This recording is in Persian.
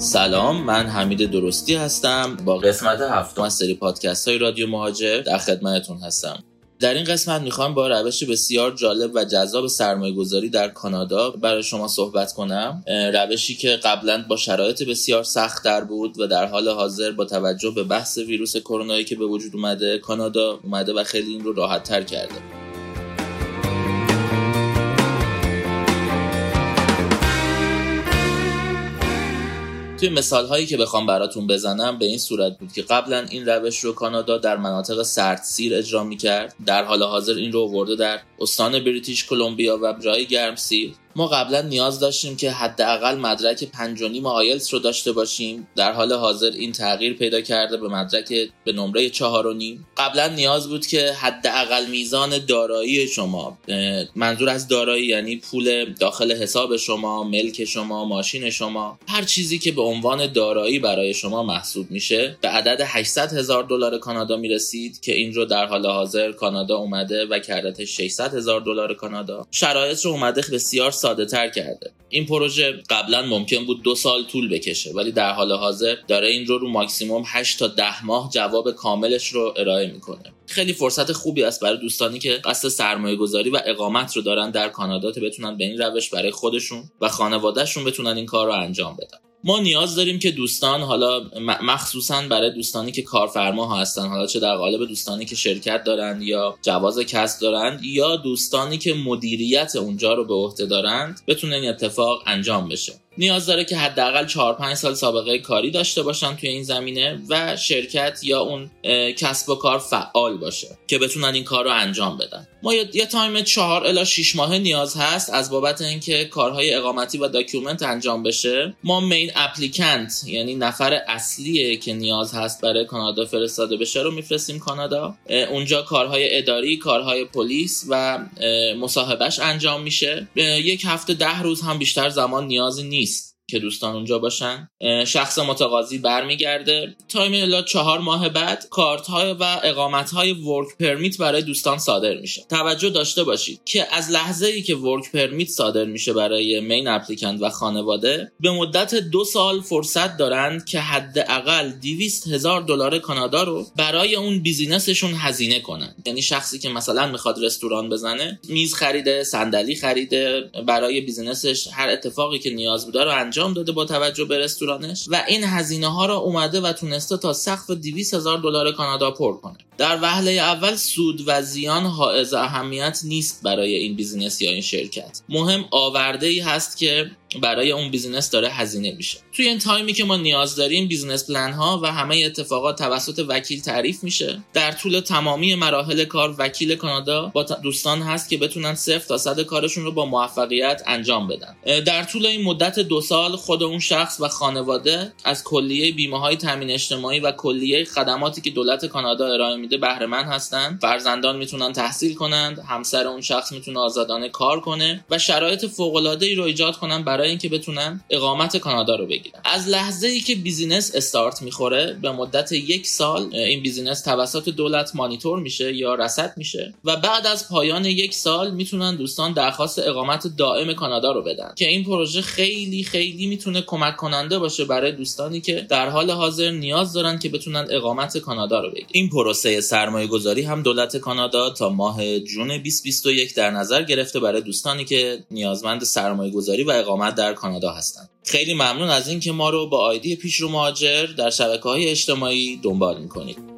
سلام من حمید درستی هستم. با قسمت هفتم از سری پادکست های رادیو مهاجر در خدمتتون هستم. در این قسمت می‌خوام با روش بسیار جالب و جذاب سرمایه گذاری در کانادا برای شما صحبت کنم. روشی که قبلا با شرایط بسیار سخت در بود و در حال حاضر با توجه به بحث ویروس کرونایی که به وجود اومده کانادا اومده و خیلی این رو راحت تر کرده. توی مثال هایی که بخوام براتون بزنم به این صورت بود که قبلا این روش رو کانادا در مناطق سیر اجرا می‌کرد. در حال حاضر این رو ورده در استان بریتیش کلمبیا و جای گرمسیر. ما قبلا نیاز داشتیم که حداقل مدرک 5.5 آیلتس رو داشته باشیم. در حال حاضر این تغییر پیدا کرده به مدرک به نمره 4.5 قبلا نیاز بود که حداقل میزان دارایی شما منظور از دارایی یعنی پول داخل حساب شما ملک شما ماشین شما هر چیزی که به عنوان دارایی برای شما محسوب میشه. به عدد 800 هزار دلار کانادا می‌رسید که این رو در حال حاضر کانادا اومده و کرده 600 هزار دلار کانادا. شرایط رو اومده بسیار ساده تر کرده. این پروژه قبلا ممکن بود دو سال طول بکشه ولی در حال حاضر داره این رو رو ماکسیموم 8 تا 10 ماه جواب کاملش رو ارائه می‌کنه. خیلی فرصت خوبی است برای دوستانی که قصد سرمایه گذاری و اقامت رو دارن در کانادا تا بتونن به این روش برای خودشون و خانوادهشون بتونن این کار رو انجام بدن. ما نیاز داریم که دوستان حالا مخصوصا برای دوستانی که کارفرما ها هستن حالا چه در قالب دوستانی که شرکت دارند یا جواز کسب دارند یا دوستانی که مدیریت اونجا رو به عهده دارند بتونه این اتفاق انجام بشه. نیاز داره که حداقل 4 5 سال سابقه کاری داشته باشن توی این زمینه و شرکت یا اون کسب و کار فعال باشه که بتونن این کار رو انجام بدن. ما یه تایم 4 الی 6 ماه نیاز هست از بابت اینکه کارهای اقامتی و document انجام بشه. ما main applicant یعنی نفر اصلیه که نیاز هست برای کانادا فرستاده بشه رو میفرستیم کانادا. اونجا کارهای اداری کارهای پلیس و مصاحبهش انجام میشه. یک هفته ده روز هم بیشتر زمان نیازی نیست. که دوستان اونجا باشن. شخص متقاضی برمیگرده. تایم الی چهار ماه بعد کارت های و اقامت های work permit برای دوستان صادر میشه. توجه داشته باشید که از لحظه ای که work permit صادر میشه برای main applicant و خانواده به مدت دو سال فرصت دارند که حداقل 200 هزار دلار کانادا رو برای اون بیزینسشون هزینه کنن. یعنی شخصی که مثلا می‌خواد رستوران بزنه میز خریده صندلی خریده برای بیزینسش هر اتفاقی که نیاز بوده رو انجام انجام داده با توجه به رستورانش و این هزینه ها را اومده و تونسته تا سقف 200 هزار دلار کانادا پر کنه. در وهله اول سود و زیان حائز اهمیت نیست برای این بیزینس یا این شرکت. مهم آورده ای هست که برای اون بیزینس داره هزینه میشه. توی این تایمی که ما نیاز داریم business plan ها و همه اتفاقات توسط وکیل تعریف میشه. در طول تمامی مراحل کار وکیل کانادا با دوستان هست که بتونن صفر تا صد کارشون رو با موفقیت انجام بدن. در طول این مدت دو سال خود اون شخص و خانواده از کلیه بیمه های تامین اجتماعی و کلیه خدماتی که دولت کانادا ارائه میده بهره مند هستن. فرزندان می‌تونن تحصیل کنند همسر اون شخص می‌تونه آزادانه کار کنه و شرایط فوق العاده ای رو ایجاد کنن برای اینکه بتونن اقامت کانادا رو بگیرن. از لحظه ای که بیزینس استارت می‌خوره به مدت یک سال این بیزینس توسط دولت مانیتور میشه یا رصد میشه و بعد از پایان یک سال می‌تونن دوستان درخواست اقامت دائم کانادا رو بدن. که این پروژه خیلی خیلی می‌تونه کمک کننده باشه برای دوستانی که در حال حاضر نیاز دارن که بتونن اقامت کانادا رو بگیرن. این پروسه سرمایه گذاری هم دولت کانادا تا ماه جون 2021 در نظر گرفته برای دوستانی که نیازمند سرمایه گذاری و اقامت در کانادا هستند خیلی ممنون از اینکه ما رو با آیدی پیج رادیو مهاجر در شبکه های اجتماعی دنبال می‌کنید.